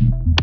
you